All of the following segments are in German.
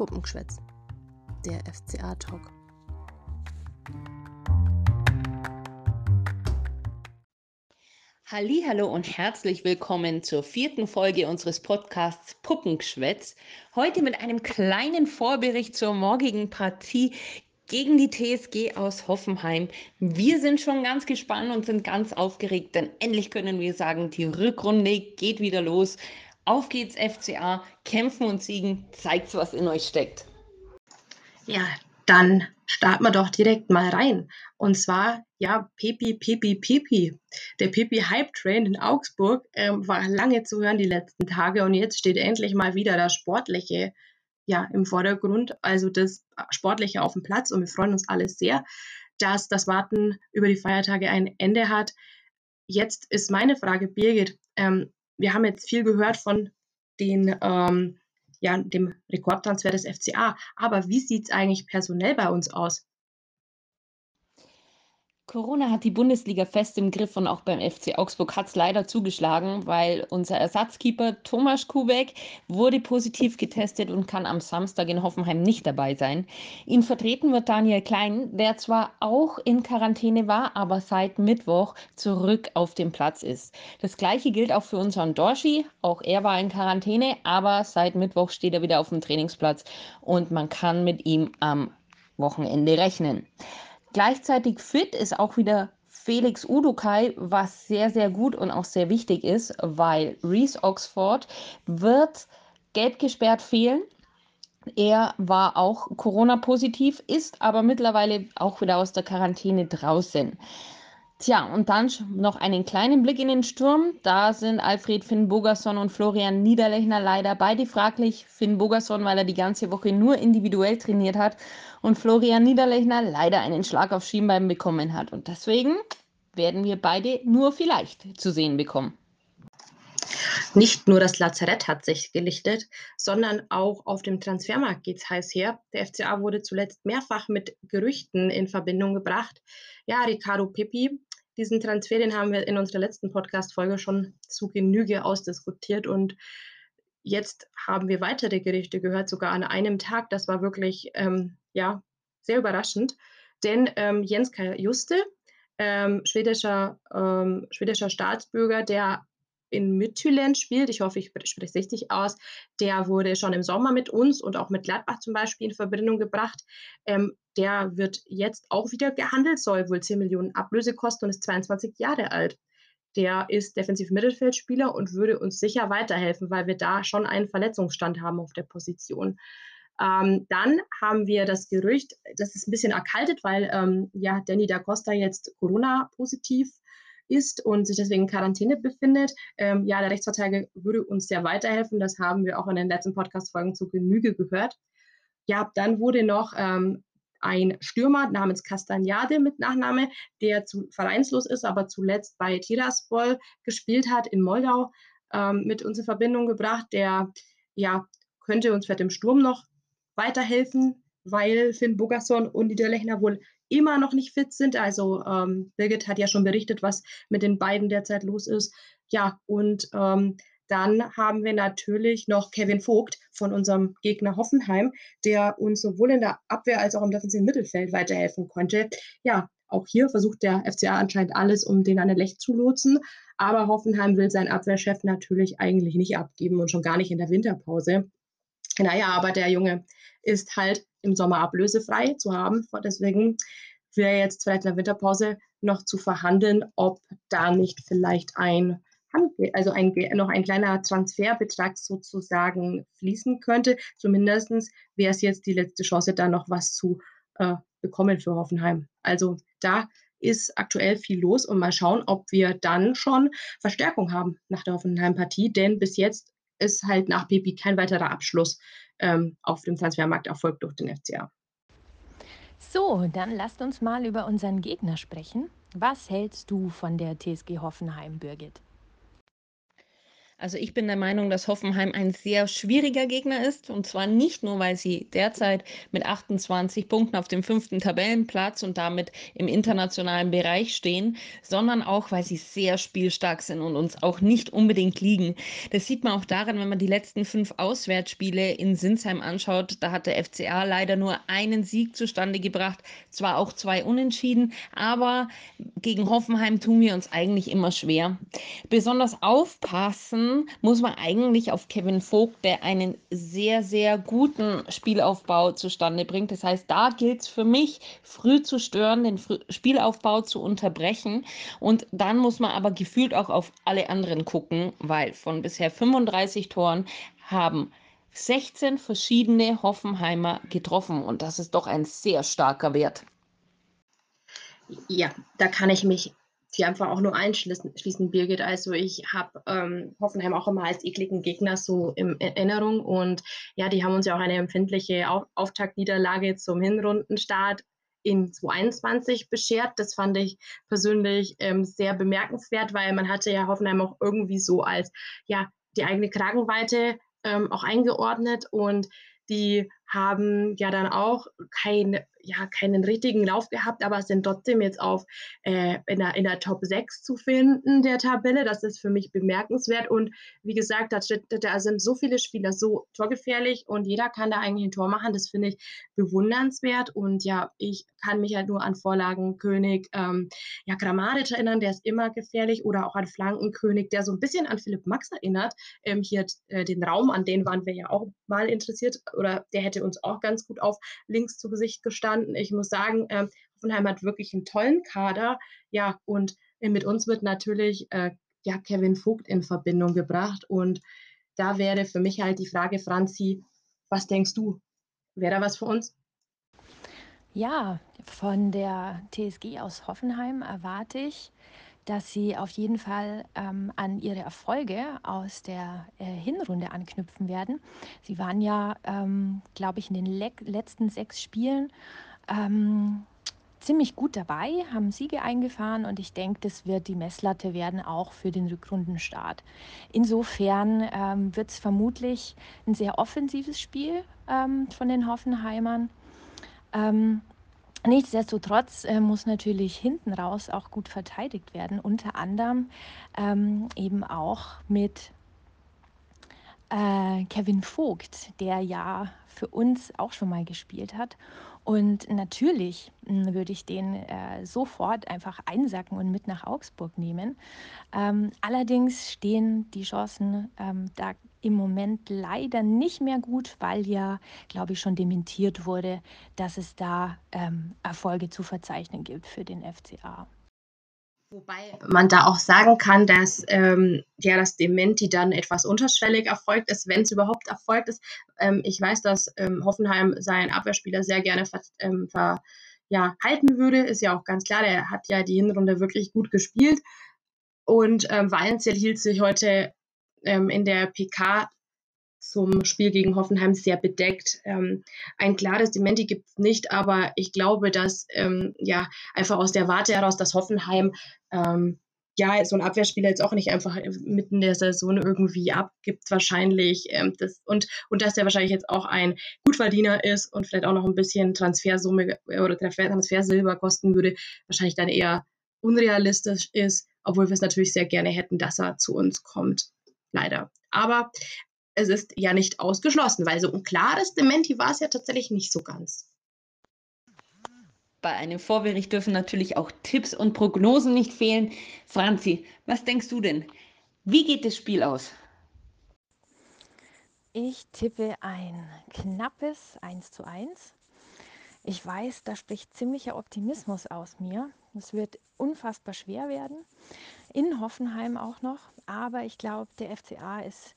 Puppengeschwätz, der FCA-Talk. Hallo und herzlich willkommen zur vierten Folge unseres Podcasts Puppengeschwätz. Heute mit einem kleinen Vorbericht zur morgigen Partie gegen die TSG aus Hoffenheim. Wir sind schon ganz gespannt und sind ganz aufgeregt, denn endlich können wir sagen, die Rückrunde geht wieder los. Auf geht's FCA, kämpfen und siegen, zeigt's, was in euch steckt. Ja, dann starten wir doch direkt mal rein. Und zwar, ja, Pepi, Pepi, Pepi. Der Pepi Hype Train in Augsburg ähm, war lange zu hören die letzten Tage und jetzt steht endlich mal wieder das Sportliche ja, im Vordergrund, also das Sportliche auf dem Platz und wir freuen uns alle sehr, dass das Warten über die Feiertage ein Ende hat. Jetzt ist meine Frage, Birgit, ähm, wir haben jetzt viel gehört von den, ähm, ja, dem Rekordtransfer des FCA. Aber wie sieht es eigentlich personell bei uns aus? Corona hat die Bundesliga fest im Griff und auch beim FC Augsburg hat es leider zugeschlagen, weil unser Ersatzkeeper Thomas Kubek wurde positiv getestet und kann am Samstag in Hoffenheim nicht dabei sein. Ihn vertreten wird Daniel Klein, der zwar auch in Quarantäne war, aber seit Mittwoch zurück auf dem Platz ist. Das gleiche gilt auch für unseren Dorschi. Auch er war in Quarantäne, aber seit Mittwoch steht er wieder auf dem Trainingsplatz und man kann mit ihm am Wochenende rechnen. Gleichzeitig fit ist auch wieder Felix Udukai, was sehr, sehr gut und auch sehr wichtig ist, weil Reese Oxford wird gelb gesperrt fehlen. Er war auch Corona-positiv, ist aber mittlerweile auch wieder aus der Quarantäne draußen. Tja, und dann noch einen kleinen Blick in den Sturm. Da sind Alfred Finn Bogerson und Florian Niederlechner leider beide fraglich. Finn Bogerson, weil er die ganze Woche nur individuell trainiert hat und Florian Niederlechner leider einen Schlag auf Schienbein bekommen hat. Und deswegen werden wir beide nur vielleicht zu sehen bekommen. Nicht nur das Lazarett hat sich gelichtet, sondern auch auf dem Transfermarkt geht es heiß her. Der FCA wurde zuletzt mehrfach mit Gerüchten in Verbindung gebracht. Ja, Ricardo Pippi, diesen Transfer, den haben wir in unserer letzten Podcast-Folge schon zu Genüge ausdiskutiert und jetzt haben wir weitere Gerichte gehört, sogar an einem Tag. Das war wirklich, ähm, ja, sehr überraschend, denn ähm, Jens Juste, ähm, schwedischer, ähm, schwedischer Staatsbürger, der in Midtjylland spielt, ich hoffe, ich spreche es richtig aus, der wurde schon im Sommer mit uns und auch mit Gladbach zum Beispiel in Verbindung gebracht. Ähm, der wird jetzt auch wieder gehandelt, soll wohl 10 Millionen Ablöse kosten und ist 22 Jahre alt. Der ist Defensiv-Mittelfeldspieler und würde uns sicher weiterhelfen, weil wir da schon einen Verletzungsstand haben auf der Position. Ähm, dann haben wir das Gerücht, das ist ein bisschen erkaltet, weil ähm, ja Danny da Costa jetzt Corona-positiv ist und sich deswegen in Quarantäne befindet. Ähm, ja, der Rechtsverteidiger würde uns sehr weiterhelfen. Das haben wir auch in den letzten Podcast-Folgen zu Genüge gehört. Ja, dann wurde noch ähm, ein Stürmer namens Castagnade mit Nachname, der zu, vereinslos ist, aber zuletzt bei Tiraspol gespielt hat in Moldau, ähm, mit uns in Verbindung gebracht. Der ja, könnte uns vielleicht im Sturm noch weiterhelfen, weil Finn Bogasson und Niederlechner wohl immer noch nicht fit sind. Also ähm, Birgit hat ja schon berichtet, was mit den beiden derzeit los ist. Ja, und ähm, dann haben wir natürlich noch Kevin Vogt von unserem Gegner Hoffenheim, der uns sowohl in der Abwehr als auch im defensiven Mittelfeld weiterhelfen konnte. Ja, auch hier versucht der FCA anscheinend alles, um den an den Lech zu lotsen. Aber Hoffenheim will seinen Abwehrchef natürlich eigentlich nicht abgeben und schon gar nicht in der Winterpause. Naja, aber der Junge ist halt im Sommer ablösefrei zu haben. Deswegen wäre jetzt vielleicht in der Winterpause noch zu verhandeln, ob da nicht vielleicht ein also ein, noch ein kleiner Transferbetrag sozusagen fließen könnte. Zumindest wäre es jetzt die letzte Chance, da noch was zu äh, bekommen für Hoffenheim. Also da ist aktuell viel los und mal schauen, ob wir dann schon Verstärkung haben nach der Hoffenheim-Partie, denn bis jetzt ist halt nach Pipi kein weiterer Abschluss ähm, auf dem Transfermarkt erfolgt durch den FCA. So, dann lasst uns mal über unseren Gegner sprechen. Was hältst du von der TSG Hoffenheim, Birgit? Also ich bin der Meinung, dass Hoffenheim ein sehr schwieriger Gegner ist. Und zwar nicht nur, weil sie derzeit mit 28 Punkten auf dem fünften Tabellenplatz und damit im internationalen Bereich stehen, sondern auch, weil sie sehr spielstark sind und uns auch nicht unbedingt liegen. Das sieht man auch daran, wenn man die letzten fünf Auswärtsspiele in Sinsheim anschaut. Da hat der FCA leider nur einen Sieg zustande gebracht, zwar auch zwei Unentschieden, aber gegen Hoffenheim tun wir uns eigentlich immer schwer. Besonders aufpassen muss man eigentlich auf Kevin Vogt, der einen sehr, sehr guten Spielaufbau zustande bringt. Das heißt, da gilt es für mich, früh zu stören, den Spielaufbau zu unterbrechen. Und dann muss man aber gefühlt auch auf alle anderen gucken, weil von bisher 35 Toren haben 16 verschiedene Hoffenheimer getroffen. Und das ist doch ein sehr starker Wert. Ja, da kann ich mich sie einfach auch nur einschließen, Birgit. Also ich habe ähm, Hoffenheim auch immer als ekligen Gegner so in Erinnerung und ja, die haben uns ja auch eine empfindliche Auf Auftaktniederlage zum Hinrundenstart in 2021 beschert. Das fand ich persönlich ähm, sehr bemerkenswert, weil man hatte ja Hoffenheim auch irgendwie so als ja die eigene Kragenweite ähm, auch eingeordnet und die haben ja dann auch kein, ja, keinen richtigen Lauf gehabt, aber sind trotzdem jetzt auf äh, in, der, in der Top 6 zu finden der Tabelle. Das ist für mich bemerkenswert. Und wie gesagt, da, da sind so viele Spieler so torgefährlich und jeder kann da eigentlich ein Tor machen. Das finde ich bewundernswert. Und ja, ich kann mich halt nur an Vorlagenkönig ähm, ja, Grammaric erinnern, der ist immer gefährlich. Oder auch an Flankenkönig, der so ein bisschen an Philipp Max erinnert. Ähm, hier äh, den Raum, an den waren wir ja auch mal interessiert. Oder der hätte uns auch ganz gut auf links zu Gesicht gestanden. Ich muss sagen, ähm, Hoffenheim hat wirklich einen tollen Kader. Ja, und äh, mit uns wird natürlich äh, ja, Kevin Vogt in Verbindung gebracht. Und da wäre für mich halt die Frage, Franzi, was denkst du? Wäre da was für uns? Ja, von der TSG aus Hoffenheim erwarte ich, dass sie auf jeden Fall ähm, an ihre Erfolge aus der äh, Hinrunde anknüpfen werden. Sie waren ja, ähm, glaube ich, in den le letzten sechs Spielen ähm, ziemlich gut dabei, haben Siege eingefahren und ich denke, das wird die Messlatte werden auch für den Rückrundenstart. Insofern ähm, wird es vermutlich ein sehr offensives Spiel ähm, von den Hoffenheimern. Ähm, Nichtsdestotrotz äh, muss natürlich hinten raus auch gut verteidigt werden, unter anderem ähm, eben auch mit äh, Kevin Vogt, der ja für uns auch schon mal gespielt hat. Und natürlich hm, würde ich den äh, sofort einfach einsacken und mit nach Augsburg nehmen. Ähm, allerdings stehen die Chancen ähm, da im Moment leider nicht mehr gut, weil ja, glaube ich, schon dementiert wurde, dass es da ähm, Erfolge zu verzeichnen gibt für den FCA. Wobei man da auch sagen kann, dass ähm, ja das Dementi dann etwas unterschwellig erfolgt ist, wenn es überhaupt erfolgt ist. Ähm, ich weiß, dass ähm, Hoffenheim seinen Abwehrspieler sehr gerne ver, ähm, ver, ja, halten würde. Ist ja auch ganz klar, der hat ja die Hinrunde wirklich gut gespielt. Und ähm, Weinzel hielt sich heute ähm, in der PK zum Spiel gegen Hoffenheim sehr bedeckt. Ähm, ein klares Dementi gibt es nicht, aber ich glaube, dass ähm, ja einfach aus der Warte heraus, dass Hoffenheim ähm, ja so ein Abwehrspieler jetzt auch nicht einfach mitten der Saison irgendwie abgibt, wahrscheinlich. Ähm, das, und, und dass er wahrscheinlich jetzt auch ein Gutverdiener ist und vielleicht auch noch ein bisschen Transfersumme oder Transfersilber kosten würde, wahrscheinlich dann eher unrealistisch ist, obwohl wir es natürlich sehr gerne hätten, dass er zu uns kommt leider. Aber es ist ja nicht ausgeschlossen, weil so ein klares Dementi war es ja tatsächlich nicht so ganz. Bei einem Vorbericht dürfen natürlich auch Tipps und Prognosen nicht fehlen. Franzi, was denkst du denn? Wie geht das Spiel aus? Ich tippe ein knappes 1 zu 1. Ich weiß, da spricht ziemlicher Optimismus aus mir. Es wird unfassbar schwer werden. In Hoffenheim auch noch. Aber ich glaube, der FCA ist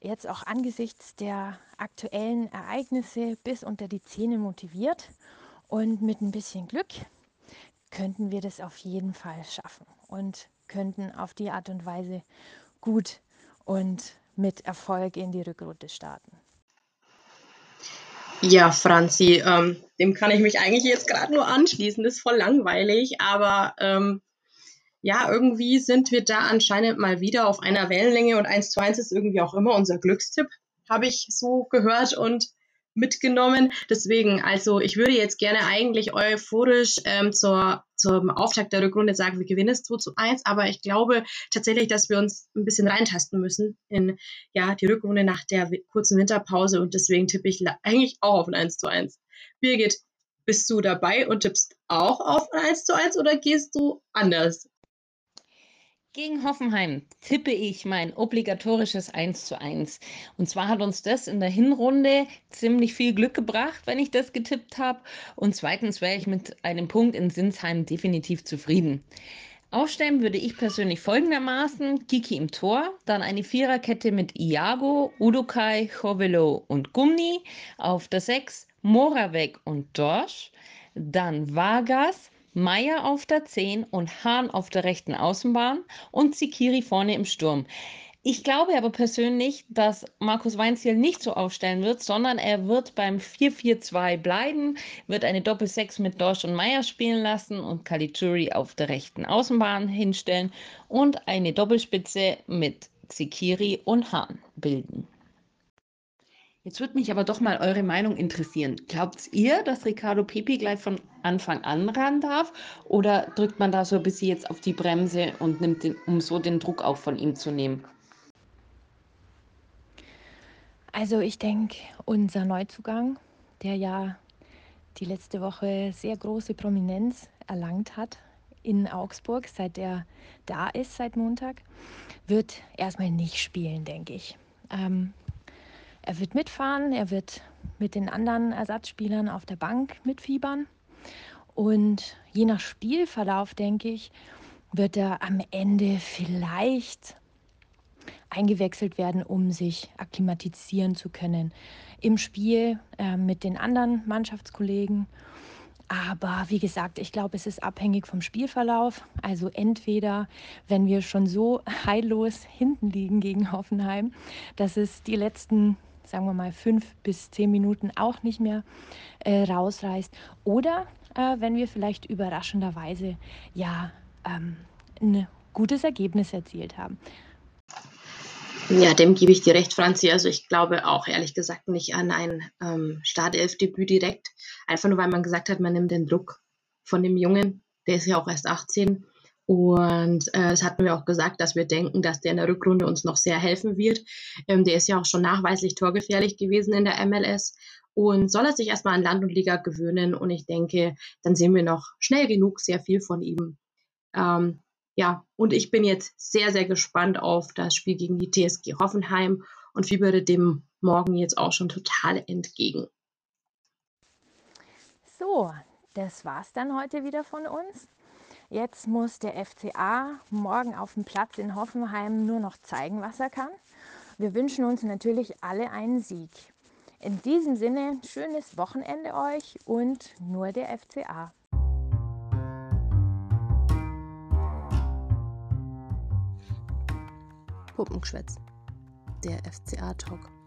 jetzt auch angesichts der aktuellen Ereignisse bis unter die Zähne motiviert. Und mit ein bisschen Glück könnten wir das auf jeden Fall schaffen und könnten auf die Art und Weise gut und mit Erfolg in die Rückrunde starten. Ja, Franzi, ähm, dem kann ich mich eigentlich jetzt gerade nur anschließen. Das ist voll langweilig, aber ähm, ja, irgendwie sind wir da anscheinend mal wieder auf einer Wellenlänge und 1 zu 1 ist irgendwie auch immer unser Glückstipp, habe ich so gehört und mitgenommen. Deswegen, also ich würde jetzt gerne eigentlich euphorisch ähm, zur, zum Auftakt der Rückrunde sagen, wir gewinnen es 2 zu 1, aber ich glaube tatsächlich, dass wir uns ein bisschen reintasten müssen in ja, die Rückrunde nach der kurzen Winterpause und deswegen tippe ich eigentlich auch auf ein 1 zu 1. Birgit, bist du dabei und tippst auch auf ein 1 zu 1 oder gehst du anders? Gegen Hoffenheim tippe ich mein obligatorisches 1 zu 1. Und zwar hat uns das in der Hinrunde ziemlich viel Glück gebracht, wenn ich das getippt habe. Und zweitens wäre ich mit einem Punkt in Sinsheim definitiv zufrieden. Aufstellen würde ich persönlich folgendermaßen: Kiki im Tor, dann eine Viererkette mit Iago, Udokai, Chovelo und Gumni. Auf der 6 Moravec und Dorsch. Dann Vargas, Meier auf der 10 und Hahn auf der rechten Außenbahn und Zikiri vorne im Sturm. Ich glaube aber persönlich, dass Markus Weinziel nicht so aufstellen wird, sondern er wird beim 4-4-2 bleiben, wird eine Doppel-6 mit Dorsch und Meier spielen lassen und Caligiuri auf der rechten Außenbahn hinstellen und eine Doppelspitze mit Zikiri und Hahn bilden. Jetzt würde mich aber doch mal eure Meinung interessieren. Glaubt ihr, dass Ricardo Pepi gleich von Anfang an ran darf? Oder drückt man da so ein bisschen jetzt auf die Bremse und nimmt den, um so den Druck auch von ihm zu nehmen? Also ich denke, unser Neuzugang, der ja die letzte Woche sehr große Prominenz erlangt hat in Augsburg, seit er da ist, seit Montag, wird erstmal nicht spielen, denke ich. Ähm, er wird mitfahren, er wird mit den anderen Ersatzspielern auf der Bank mitfiebern. Und je nach Spielverlauf, denke ich, wird er am Ende vielleicht eingewechselt werden, um sich akklimatisieren zu können im Spiel äh, mit den anderen Mannschaftskollegen. Aber wie gesagt, ich glaube, es ist abhängig vom Spielverlauf. Also entweder, wenn wir schon so heillos hinten liegen gegen Hoffenheim, dass es die letzten sagen wir mal, fünf bis zehn Minuten auch nicht mehr äh, rausreißt. Oder äh, wenn wir vielleicht überraschenderweise ja ähm, ein gutes Ergebnis erzielt haben. Ja, dem gebe ich dir recht, Franzi. Also ich glaube auch ehrlich gesagt nicht an ein ähm, Startelfdebüt direkt. Einfach nur, weil man gesagt hat, man nimmt den Druck von dem Jungen. Der ist ja auch erst 18. Und äh, das hatten wir auch gesagt, dass wir denken, dass der in der Rückrunde uns noch sehr helfen wird. Ähm, der ist ja auch schon nachweislich torgefährlich gewesen in der MLS. Und soll er sich erstmal an Land und Liga gewöhnen. Und ich denke, dann sehen wir noch schnell genug sehr viel von ihm. Ähm, ja, und ich bin jetzt sehr, sehr gespannt auf das Spiel gegen die TSG Hoffenheim und fiebere dem morgen jetzt auch schon total entgegen. So, das war's dann heute wieder von uns. Jetzt muss der FCA morgen auf dem Platz in Hoffenheim nur noch zeigen, was er kann. Wir wünschen uns natürlich alle einen Sieg. In diesem Sinne, schönes Wochenende euch und nur der FCA. Puppengeschwätz, der FCA-Talk.